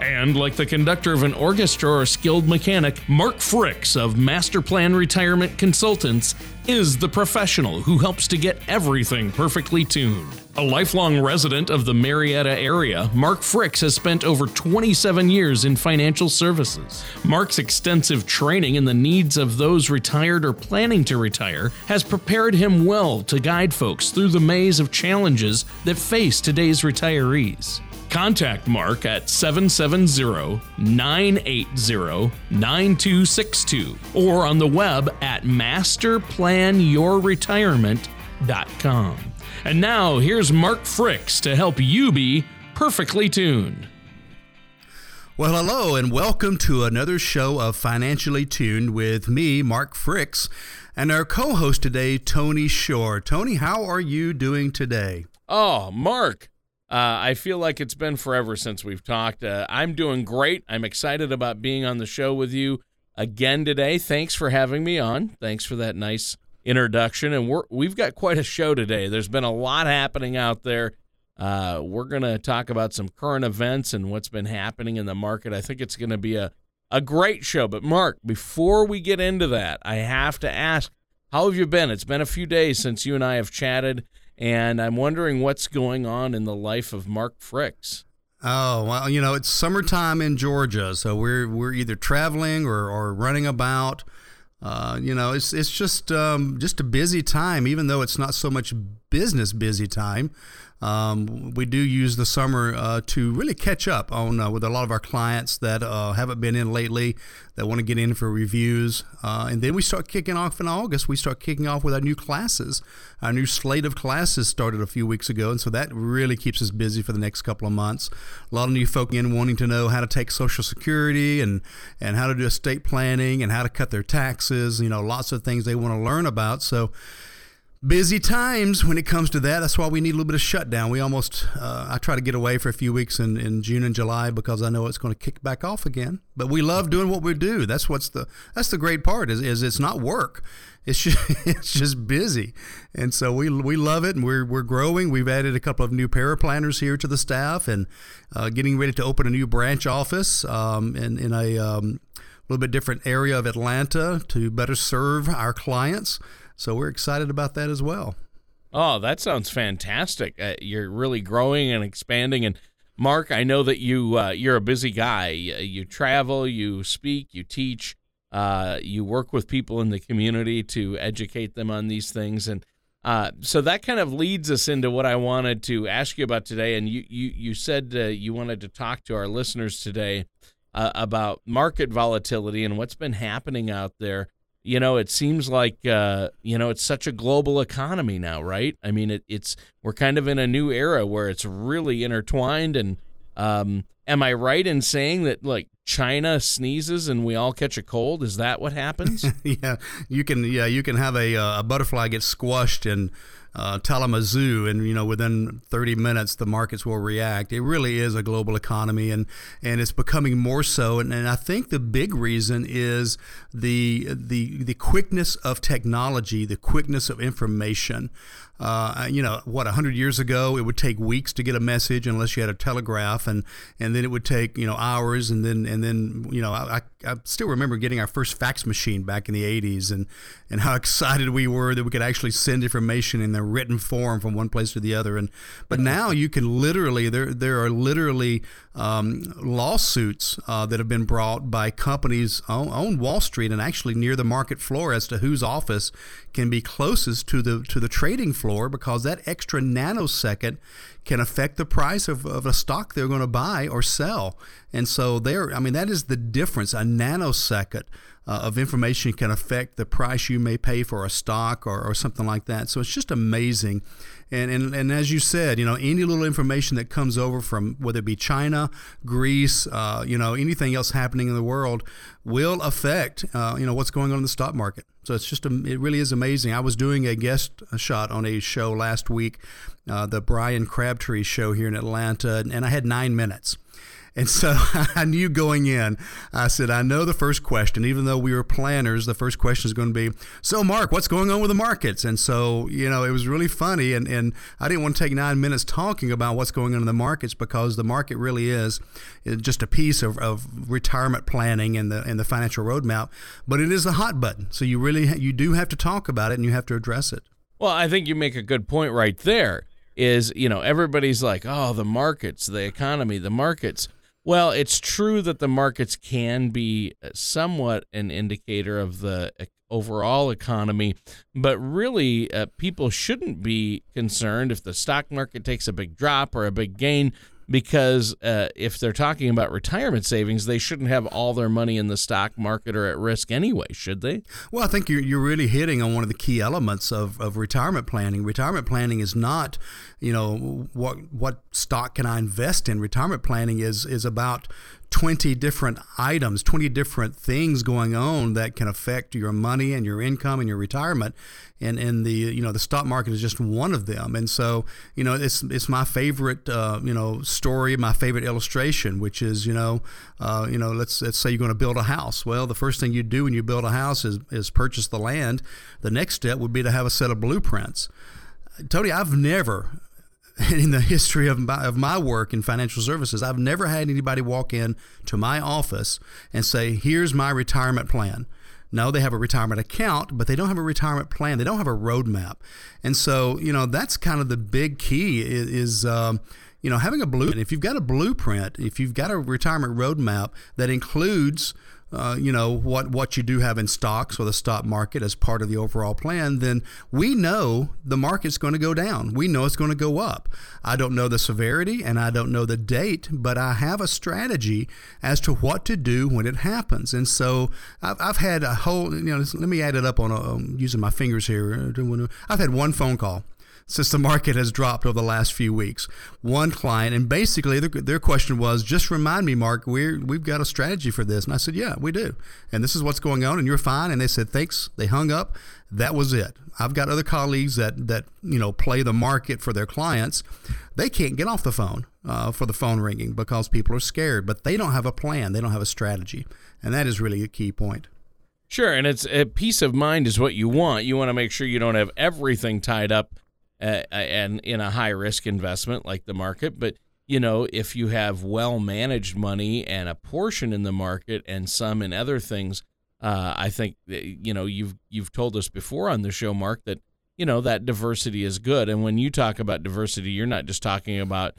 And like the conductor of an orchestra or a skilled mechanic, Mark Fricks of Master Plan Retirement Consultants is the professional who helps to get everything perfectly tuned. A lifelong resident of the Marietta area, Mark Fricks has spent over 27 years in financial services. Mark's extensive training in the needs of those retired or planning to retire has prepared him well to guide folks through the maze of challenges that face today's retirees. Contact Mark at 770 980 9262 or on the web at masterplanyourretirement.com. And now here's Mark Fricks to help you be perfectly tuned. Well, hello, and welcome to another show of Financially Tuned with me, Mark Fricks, and our co host today, Tony Shore. Tony, how are you doing today? Oh, Mark, uh, I feel like it's been forever since we've talked. Uh, I'm doing great. I'm excited about being on the show with you again today. Thanks for having me on. Thanks for that nice introduction. And we're, we've got quite a show today. There's been a lot happening out there. Uh, we're going to talk about some current events and what's been happening in the market. I think it's going to be a, a great show. But, Mark, before we get into that, I have to ask how have you been? It's been a few days since you and I have chatted, and I'm wondering what's going on in the life of Mark Fricks. Oh well, you know it's summertime in Georgia, so we're we're either traveling or, or running about. Uh, you know, it's it's just um, just a busy time, even though it's not so much business busy time. Um, we do use the summer uh, to really catch up on uh, with a lot of our clients that uh, haven't been in lately that want to get in for reviews. Uh, and then we start kicking off in August. We start kicking off with our new classes. Our new slate of classes started a few weeks ago, and so that really keeps us busy for the next couple of months. A lot of new folk in wanting to know how to take Social Security and and how to do estate planning and how to cut their taxes. You know, lots of things they want to learn about. So busy times when it comes to that. That's why we need a little bit of shutdown. We almost, uh, I try to get away for a few weeks in, in June and July because I know it's going to kick back off again. But we love doing what we do. That's what's the that's the great part is, is it's not work. It's just it's just busy, and so we we love it, and we're we're growing. We've added a couple of new paraplanners here to the staff, and uh, getting ready to open a new branch office um, in in a um, little bit different area of Atlanta to better serve our clients. So we're excited about that as well. Oh, that sounds fantastic! Uh, you're really growing and expanding. And Mark, I know that you uh, you're a busy guy. You travel, you speak, you teach, uh, you work with people in the community to educate them on these things, and uh, so that kind of leads us into what I wanted to ask you about today. And you you you said uh, you wanted to talk to our listeners today uh, about market volatility and what's been happening out there you know it seems like uh, you know it's such a global economy now right? I mean it, it's we're kind of in a new era where it's really intertwined and um, am i right in saying that like china sneezes and we all catch a cold is that what happens yeah you can yeah you can have a, uh, a butterfly get squashed and uh, Kalamazoo, and you know within 30 minutes the markets will react. It really is a global economy, and and it's becoming more so. And, and I think the big reason is the the the quickness of technology, the quickness of information. Uh, you know, what, 100 years ago, it would take weeks to get a message unless you had a telegraph, and, and then it would take, you know, hours. And then, and then you know, I, I still remember getting our first fax machine back in the 80s and, and how excited we were that we could actually send information in the written form from one place to the other. And But now you can literally, there, there are literally um, lawsuits uh, that have been brought by companies on, on Wall Street and actually near the market floor as to whose office can be closest to the to the trading floor because that extra nanosecond can affect the price of, of a stock they're going to buy or sell. And so there, I mean, that is the difference. A nanosecond uh, of information can affect the price you may pay for a stock or, or something like that. So it's just amazing. And, and, and as you said, you know, any little information that comes over from whether it be China, Greece, uh, you know, anything else happening in the world will affect, uh, you know, what's going on in the stock market. So it's just, a, it really is amazing. I was doing a guest shot on a show last week, uh, the Brian Crabtree show here in Atlanta, and I had nine minutes. And so I knew going in, I said, I know the first question, even though we were planners, the first question is going to be, So, Mark, what's going on with the markets? And so, you know, it was really funny. And, and I didn't want to take nine minutes talking about what's going on in the markets because the market really is uh, just a piece of, of retirement planning and the, and the financial roadmap. But it is a hot button. So you really, you do have to talk about it and you have to address it. Well, I think you make a good point right there. Is, you know, everybody's like, oh, the markets, the economy, the markets. Well, it's true that the markets can be somewhat an indicator of the overall economy, but really, uh, people shouldn't be concerned if the stock market takes a big drop or a big gain because uh, if they're talking about retirement savings, they shouldn't have all their money in the stock market or at risk anyway, should they? Well, I think you're, you're really hitting on one of the key elements of, of retirement planning. Retirement planning is not, you know, what what stock can I invest in? Retirement planning is is about 20 different items, 20 different things going on that can affect your money and your income and your retirement. And, and the you know the stock market is just one of them. And so you know it's it's my favorite uh, you know story, my favorite illustration, which is you know uh, you know let's let's say you're going to build a house. Well, the first thing you do when you build a house is is purchase the land. The next step would be to have a set of blueprints. Tony, I've never in the history of my, of my work in financial services, I've never had anybody walk in to my office and say, "Here's my retirement plan." No, they have a retirement account, but they don't have a retirement plan. They don't have a roadmap, and so you know that's kind of the big key is. is um, you know, having a blueprint. If you've got a blueprint, if you've got a retirement roadmap that includes uh, you know what what you do have in stocks or the stock market as part of the overall plan, then we know the market's going to go down. We know it's going to go up. I don't know the severity and I don't know the date, but I have a strategy as to what to do when it happens. And so I've, I've had a whole you know let me add it up on a, um, using my fingers here. I've had one phone call since the market has dropped over the last few weeks. One client, and basically their, their question was, just remind me, Mark, we're, we've got a strategy for this. And I said, yeah, we do. And this is what's going on, and you're fine. And they said, thanks. They hung up. That was it. I've got other colleagues that, that you know, play the market for their clients. They can't get off the phone uh, for the phone ringing because people are scared, but they don't have a plan. They don't have a strategy. And that is really a key point. Sure, and it's a peace of mind is what you want. You want to make sure you don't have everything tied up uh, and in a high risk investment like the market. But you know, if you have well managed money and a portion in the market and some in other things, uh, I think you know you've you've told us before on the show, Mark, that you know that diversity is good. And when you talk about diversity, you're not just talking about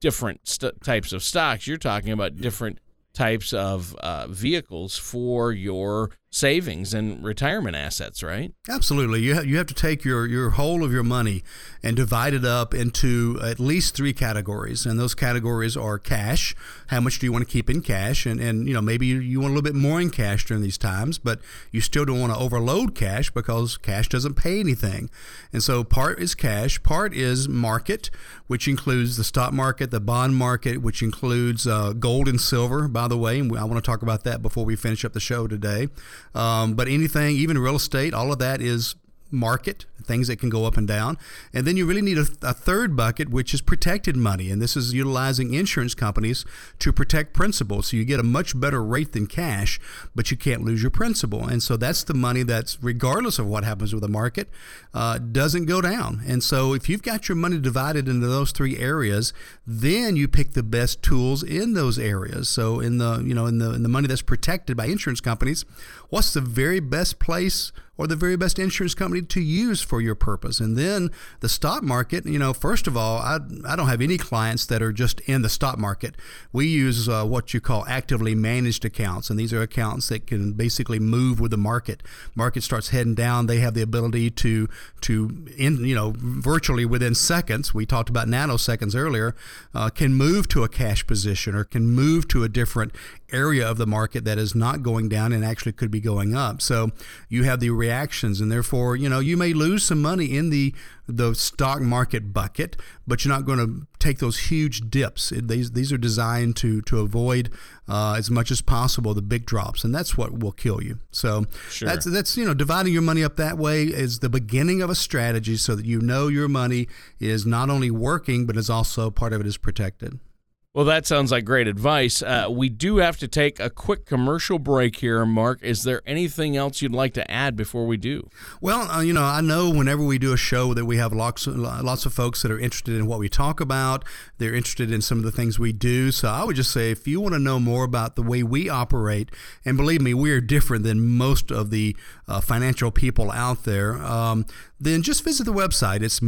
different st- types of stocks. You're talking about different types of uh, vehicles for your savings and retirement assets, right? Absolutely. You have, you have to take your, your whole of your money and divide it up into at least three categories. And those categories are cash. How much do you want to keep in cash? And, and you know, maybe you, you want a little bit more in cash during these times, but you still don't want to overload cash because cash doesn't pay anything. And so part is cash, part is market, which includes the stock market, the bond market, which includes uh, gold and silver, by the way. And I want to talk about that before we finish up the show today. Um, but anything, even real estate, all of that is market, things that can go up and down. And then you really need a, a, third bucket, which is protected money. And this is utilizing insurance companies to protect principal. So you get a much better rate than cash, but you can't lose your principal. And so that's the money that's, regardless of what happens with the market, uh, doesn't go down. And so if you've got your money divided into those three areas, then you pick the best tools in those areas. So in the, you know, in the, in the money that's protected by insurance companies, what's the very best place or the very best insurance company to use for your purpose. And then the stock market, you know, first of all, I, I don't have any clients that are just in the stock market. We use uh, what you call actively managed accounts, and these are accounts that can basically move with the market. Market starts heading down, they have the ability to to in you know virtually within seconds. We talked about nanoseconds earlier. Uh, can move to a cash position or can move to a different area of the market that is not going down and actually could be going up. So you have the reactions, and therefore, you know, you may lose some money in the the stock market bucket, but you're not going to take those huge dips. These these are designed to to avoid uh, as much as possible the big drops, and that's what will kill you. So sure. that's that's you know dividing your money up that way is the beginning of a strategy, so that you know your money is not only working, but is also part of it is protected. Well, that sounds like great advice. Uh, we do have to take a quick commercial break here, Mark. Is there anything else you'd like to add before we do? Well, uh, you know, I know whenever we do a show that we have lots of, lots of folks that are interested in what we talk about. They're interested in some of the things we do. So I would just say if you want to know more about the way we operate, and believe me, we are different than most of the uh, financial people out there, um, then just visit the website. It's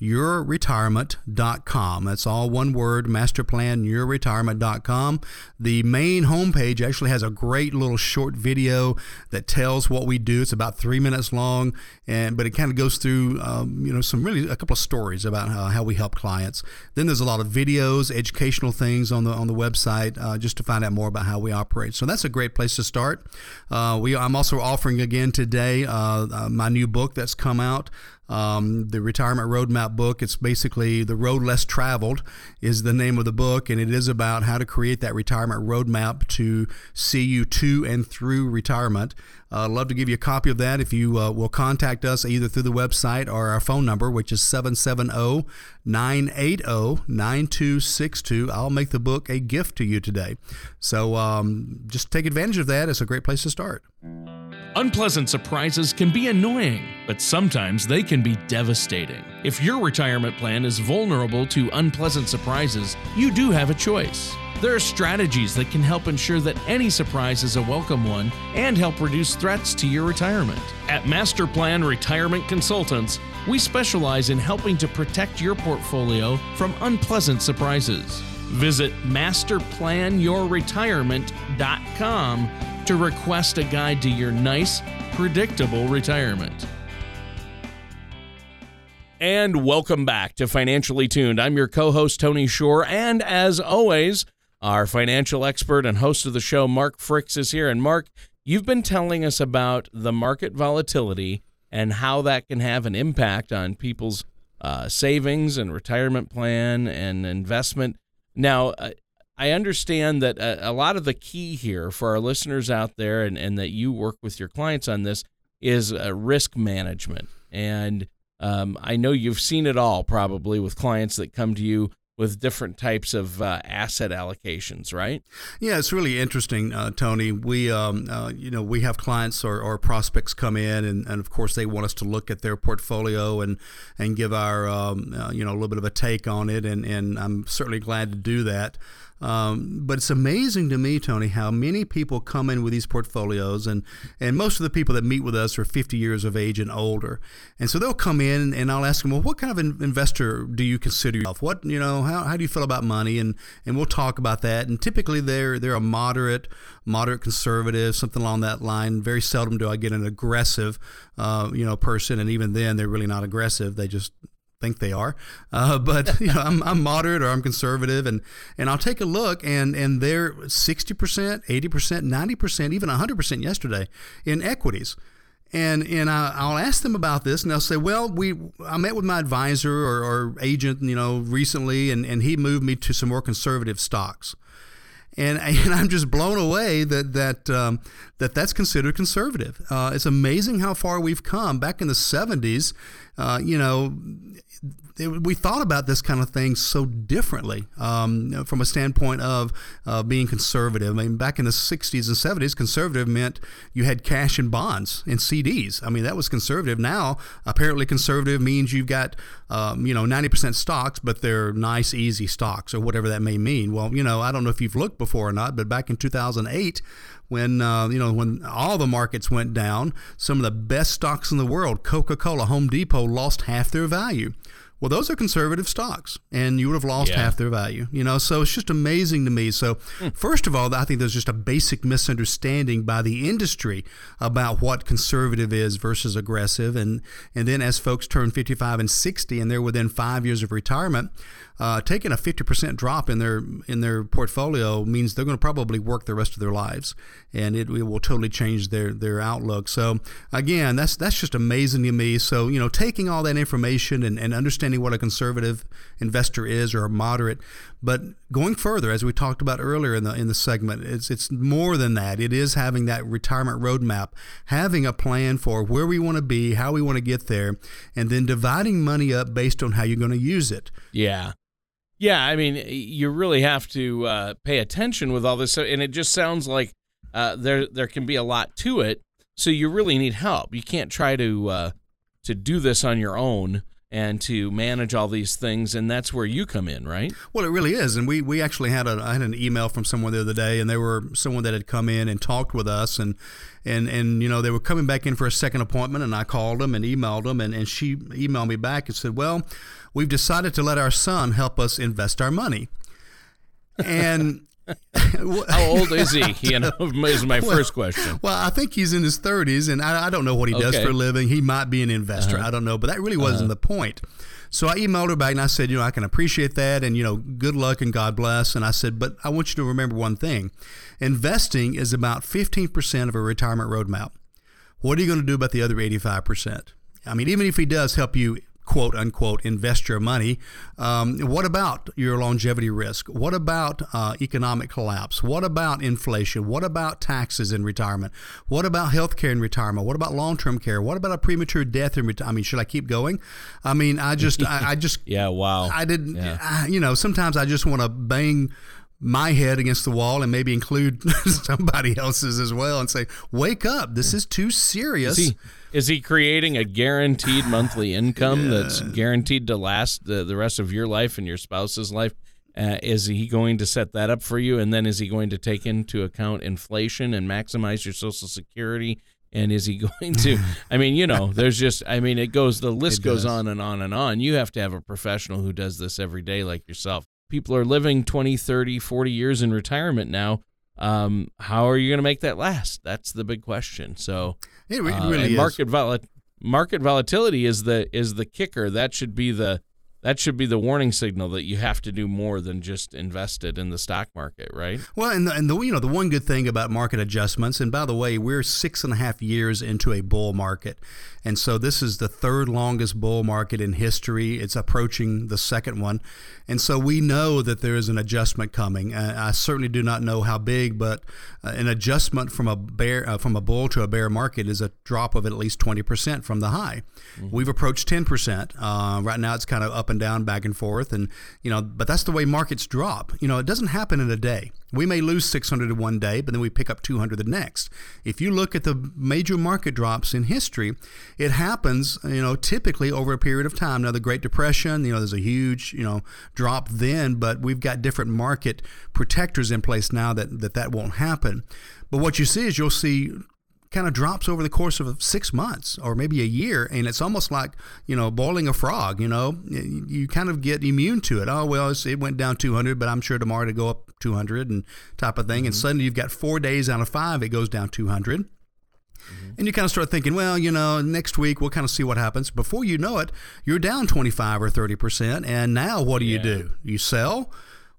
masterplanyourretirement.com. That's all one word, masterplanyourretirement.com. The main homepage actually has a great little short video that tells what we do. It's about three minutes long, and but it kind of goes through, um, you know, some really a couple of stories about how, how, we help clients. Then there's a lot of videos, educational things on the on the website, uh, just to find out more about how we operate. So that's a great place to start. Uh, we I'm also offering again today uh, uh my new book that's come out um, the retirement roadmap book. It's basically the road less traveled is the name of the book, and it is about how to create that retirement roadmap to see you to and through retirement. Uh, I'd love to give you a copy of that if you uh, will contact us either through the website or our phone number, which is 770 980 9262. I'll make the book a gift to you today. So um, just take advantage of that. It's a great place to start. Unpleasant surprises can be annoying, but sometimes they can be devastating. If your retirement plan is vulnerable to unpleasant surprises, you do have a choice. There are strategies that can help ensure that any surprise is a welcome one and help reduce threats to your retirement. At Masterplan Retirement Consultants, we specialize in helping to protect your portfolio from unpleasant surprises. Visit masterplanyourretirement.com to request a guide to your nice, predictable retirement. And welcome back to Financially Tuned. I'm your co host, Tony Shore. And as always, our financial expert and host of the show, Mark Fricks, is here. And Mark, you've been telling us about the market volatility and how that can have an impact on people's uh, savings and retirement plan and investment. Now, uh, I understand that a, a, lot of the key here for our listeners out there, and, and that you work with your clients on this, is uh, risk management. And um, I know you've seen it all probably with clients that come to you with different types of uh, asset allocations, right? Yeah, it's really interesting, uh, Tony. We, um, uh, you know, we have clients or, or prospects come in, and, and, of course they want us to look at their portfolio and and give our, um, uh, you know, a little bit of a take on it, and and I'm certainly glad to do that. Um, but it's amazing to me, Tony, how many people come in with these portfolios, and, and most of the people that meet with us are 50 years of age and older. And so they'll come in, and I'll ask them, well, what kind of investor do you consider yourself? What you know, how, how do you feel about money? And and we'll talk about that. And typically they're they're a moderate, moderate conservative, something along that line. Very seldom do I get an aggressive, uh, you know, person, and even then they're really not aggressive. They just think they are, uh, but you know, I'm, I'm moderate or I'm conservative, and and I'll take a look, and and they're sixty percent, eighty percent, ninety percent, even hundred percent yesterday in equities. And and I, will ask them about this, and they'll say, "Well, we I met with my advisor or, or agent, you know, recently, and, and he moved me to some more conservative stocks." and and I'm just blown away that that um, that that's considered conservative. Uh, it's amazing how far we've come. Back in the '70s, uh, you know, we thought about this kind of thing so differently um, from a standpoint of uh, being conservative. I mean, back in the 60s and 70s, conservative meant you had cash and bonds and CDs. I mean, that was conservative. Now, apparently, conservative means you've got, um, you know, 90% stocks, but they're nice, easy stocks or whatever that may mean. Well, you know, I don't know if you've looked before or not, but back in 2008, when uh, you know when all the markets went down, some of the best stocks in the world, Coca-Cola, Home Depot, lost half their value. Well, those are conservative stocks, and you would have lost yeah. half their value. You know, so it's just amazing to me. So, mm. first of all, I think there's just a basic misunderstanding by the industry about what conservative is versus aggressive, and and then as folks turn 55 and 60, and they're within five years of retirement, uh, taking a 50% drop in their in their portfolio means they're going to probably work the rest of their lives, and it, it, will totally change their their outlook. So again, that's that's just amazing to me. So you know, taking all that information and, and understanding what a conservative investor is or a moderate, but going further, as we talked about earlier in the in the segment, it's it's more than that. It is having that retirement roadmap, having a plan for where we want to be, how we want to get there, and then dividing money up based on how you're going to use it. Yeah. Yeah, I mean, you really have to uh, pay attention with all this, and it just sounds like uh, there there can be a lot to it. So you really need help. You can't try to uh, to do this on your own and to manage all these things, and that's where you come in, right? Well, it really is. And we we actually had a I had an email from someone the other day, and they were someone that had come in and talked with us, and and and you know they were coming back in for a second appointment, and I called them and emailed them, and and she emailed me back and said, well we've decided to let our son help us invest our money. And how old is he? You know, is my well, first question. Well, I think he's in his 30s, and I, I don't know what he does for a living. He might be an investor. Uh-huh. I don't know, but that really wasn't uh-huh. the point. So I emailed her back and I said, you know, I can appreciate that, and you know, good luck and God bless. And I said, but I want you to remember one thing: investing is about 15% of a retirement roadmap. What are you going to do about the other 85%? I mean, even if he does help you quote unquote invest your money. Um, what about your longevity risk? What about uh, economic collapse? What about inflation? What about taxes in retirement? What about health care in retirement? What about long term care? What about a premature death in retirement? I mean, should I keep going? I mean, I just, I, I just, yeah, wow. I didn't, yeah. I, you know, sometimes I just want to bang my head against the wall and maybe include somebody else's as well and say, wake up, this is too serious. Is he, is he creating a guaranteed monthly income yeah. that's guaranteed to last the, the rest of your life and your spouse's life? Uh, is he going to set that up for you? And then is he going to take into account inflation and maximize your Social Security? And is he going to? I mean, you know, there's just, I mean, it goes, the list goes on and on and on. You have to have a professional who does this every day, like yourself people are living 20, 30, 40 years in retirement now. Um, how are you going to make that last? That's the big question. So it, really uh, market vol- market volatility is the is the kicker. That should be the that should be the warning signal that you have to do more than just invest it in the stock market, right? Well, and the, and the you know the one good thing about market adjustments, and by the way, we're six and a half years into a bull market, and so this is the third longest bull market in history. It's approaching the second one, and so we know that there is an adjustment coming. Uh, I certainly do not know how big, but uh, an adjustment from a bear uh, from a bull to a bear market is a drop of at least twenty percent from the high. Mm-hmm. We've approached ten percent uh, right now. It's kind of up and down, back and forth, and you know, but that's the way markets drop. You know, it doesn't happen in a day. We may lose 600 in one day, but then we pick up 200 the next. If you look at the major market drops in history, it happens, you know, typically over a period of time. Now, the Great Depression, you know, there's a huge, you know, drop then, but we've got different market protectors in place now that that, that won't happen. But what you see is you'll see kind of drops over the course of six months or maybe a year, and it's almost like you know boiling a frog. You know, you kind of get immune to it. Oh well, it went down 200, but I'm sure tomorrow to go up 200 and type of thing. Mm-hmm. And suddenly you've got four days out of five, it goes down 200. Mm-hmm. And you kind of start thinking, well, you know, next week we'll kind of see what happens. Before you know it, you're down 25 or 30%. And now what do yeah. you do? You sell?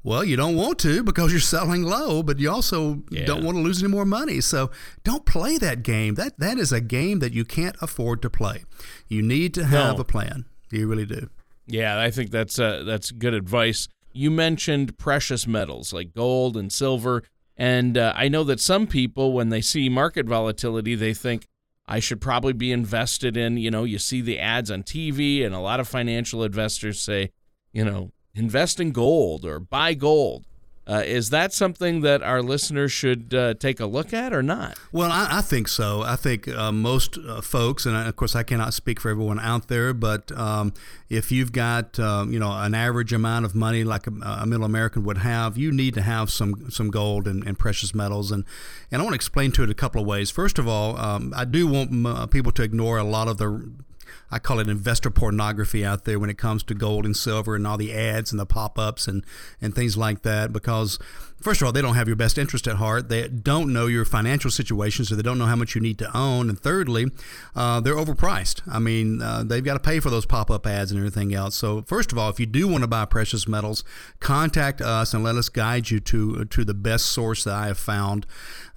Well, you don't want to because you're selling low, but you also yeah. don't want to lose any more money. So don't play that game. That that is a game that you can't afford to play. You need to have no. a plan. You really do. Yeah, I think that's uh, that's good advice. You mentioned precious metals like gold and silver, and uh, I know that some people, when they see market volatility, they think I should probably be invested in. You know, you see the ads on TV, and a lot of financial investors say, you know, invest in gold or buy gold. Uh, is that something that our listeners should uh, take a look at or not? Well, I, I think so. I think uh, most uh, folks, and of course, I cannot speak for everyone out there, but um, if you've got um, you know an average amount of money like a, a, middle American would have, you need to have some some gold and, and, precious metals, and and I want to explain to it a couple of ways. First of all, um, I do want uh, people to ignore a lot of the I call it investor pornography out there when it comes to gold and silver and all the ads and the pop ups and, and things like that. Because, first of all, they don't have your best interest at heart. They don't know your financial situation, so they don't know how much you need to own. And thirdly, uh, they're overpriced. I mean, uh, they've got to pay for those pop up ads and everything else. So, first of all, if you do want to buy precious metals, contact us and let us guide you to, to the best source that I have found.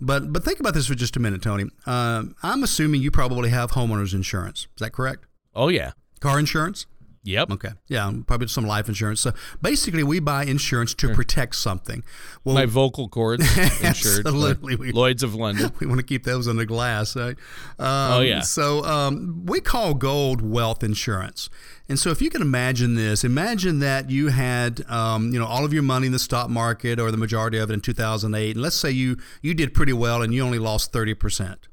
But, but think about this for just a minute, Tony. Uh, I'm assuming you probably have homeowners insurance. Is that correct? Oh yeah. Car insurance? Yep. Okay. Yeah, probably some life insurance. So basically, we buy insurance to protect something. Well, my vocal cords insured. Absolutely. We, Lloyd's of London. We want to keep those under glass, right? Um, oh yeah. So um, we call gold wealth insurance. And so, if you can imagine this, imagine that you had, um, you know, all of your money in the stock market, or the majority of it in 2008, and let's say you you did pretty well, and you only lost 30 percent.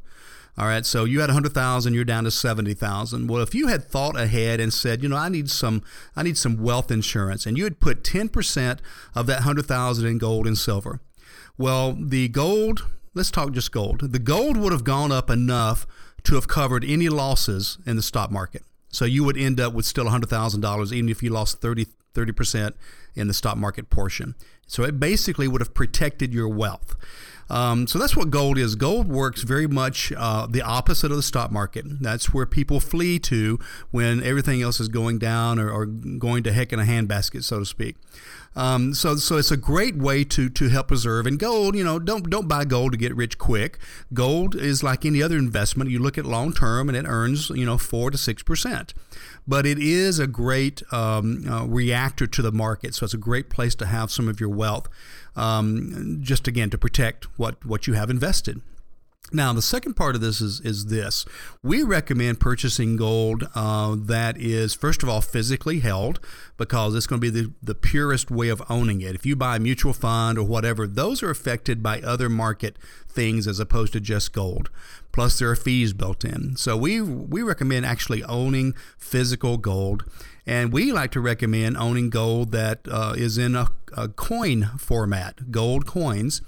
All right, so you had 100,000, you're down to 70,000. Well, if you had thought ahead and said, you know, I need some I need some wealth insurance and you had put 10% of that 100,000 in gold and silver. Well, the gold, let's talk just gold. The gold would have gone up enough to have covered any losses in the stock market. So you would end up with still $100,000 even if you lost 30 30% in the stock market portion. So it basically would have protected your wealth. Um, so that's what gold is. Gold works very much uh, the opposite of the stock market. That's where people flee to when everything else is going down or, or going to heck in a handbasket, so to speak. Um, so, so it's a great way to to help preserve. And gold, you know, don't don't buy gold to get rich quick. Gold is like any other investment. You look at long term, and it earns you know four to six percent. But it is a great um, uh, reactor to the market. So it's a great place to have some of your wealth um, just again to protect what, what you have invested. Now, the second part of this is, is this. We recommend purchasing gold uh, that is, first of all, physically held because it's going to be the, the purest way of owning it. If you buy a mutual fund or whatever, those are affected by other market things as opposed to just gold. Plus, there are fees built in. So, we, we recommend actually owning physical gold. And we like to recommend owning gold that uh, is in a, a, coin format, gold coins.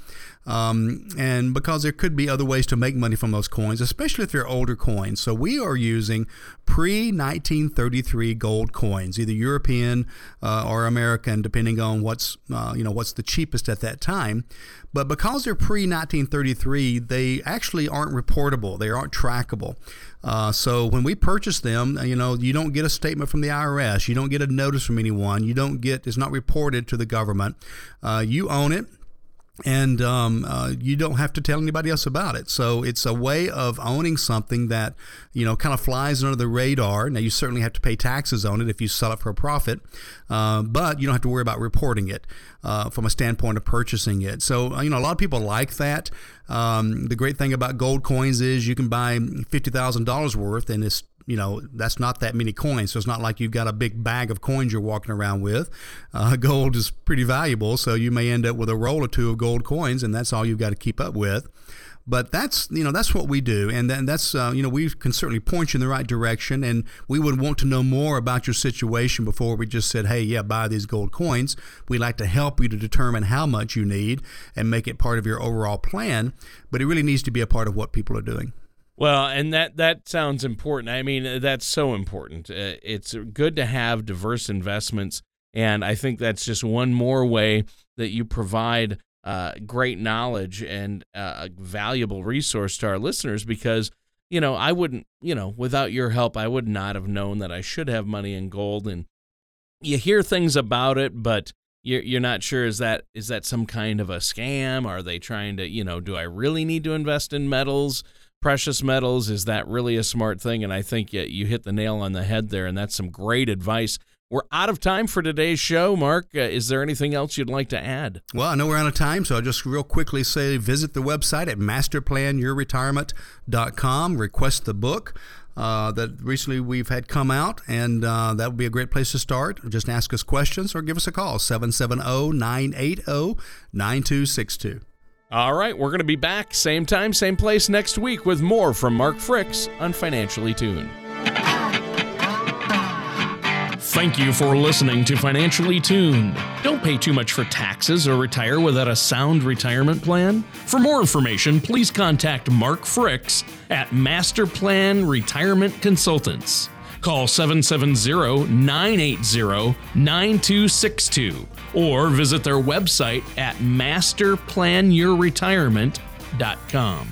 Um, and because there could be other ways to make money from those coins, especially if they're older coins. So we are using pre 1933 gold coins, either European uh, or American, depending on what's uh, you know what's the cheapest at that time. But because they're pre 1933, they actually aren't reportable. They aren't trackable. Uh, so when we purchase them, you know, you don't get a statement from the IRS. You don't get a notice from anyone. You don't get, it's not reported to the government. Uh, you own it and um, uh, you don't have to tell anybody else about it. So it's a way of owning something that you know kind of flies under the radar. Now you certainly have to pay taxes on it if you sell it for a profit, uh, but you don't have to worry about reporting it uh, from a standpoint of purchasing it. So you know a lot of people like that. Um, the great thing about gold coins is you can buy fifty thousand dollars worth, and it's you know that's not that many coins. So it's not like you've got a big bag of coins you're walking around with. Uh, gold is pretty valuable. So you may end up with a roll or two of gold coins and that's all you've got to keep up with. But that's you know that's what we do. And then that's uh, you know we can certainly point you in the right direction and we would want to know more about your situation before we just said hey yeah buy these gold coins. We like to help you to determine how much you need and make it part of your overall plan. But it really needs to be a part of what people are doing well, and that that sounds important. I mean, that's so important. Uh, it's good to have diverse investments, and I think that's just one more way that you provide uh, great knowledge and uh, a valuable resource to our listeners. Because you know, I wouldn't, you know, without your help, I would not have known that I should have money in gold. And you hear things about it, but you're you're not sure is that is that some kind of a scam? Are they trying to, you know, do I really need to invest in metals? Precious metals is that really a smart thing and i think you hit the nail on the head there and that's some great advice we're out of time for today's show mark uh, is there anything else you'd like to add well i know we're out of time so i'll just real quickly say visit the website at masterplanyourretirement.com request the book uh, that recently we've had come out, and uh, that would be a great place to start. Just ask us questions or give us a call 770 980 9262. All right, we're going to be back same time, same place next week with more from Mark Fricks on Financially Tuned. Thank you for listening to Financially Tuned. Don't pay too much for taxes or retire without a sound retirement plan. For more information, please contact Mark Fricks at Master Plan Retirement Consultants. Call 770 980 9262 or visit their website at masterplanyourretirement.com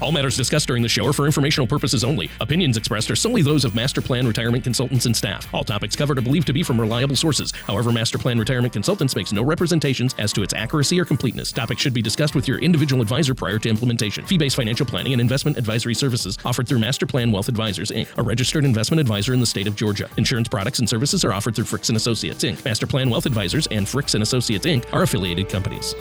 all matters discussed during the show are for informational purposes only. Opinions expressed are solely those of Master Plan Retirement Consultants and staff. All topics covered are believed to be from reliable sources. However, Master Plan Retirement Consultants makes no representations as to its accuracy or completeness. Topics should be discussed with your individual advisor prior to implementation. Fee-based financial planning and investment advisory services offered through Master Plan Wealth Advisors Inc., a registered investment advisor in the state of Georgia. Insurance products and services are offered through Fricks and Associates Inc. Master Plan Wealth Advisors and Fricks and Associates Inc. are affiliated companies.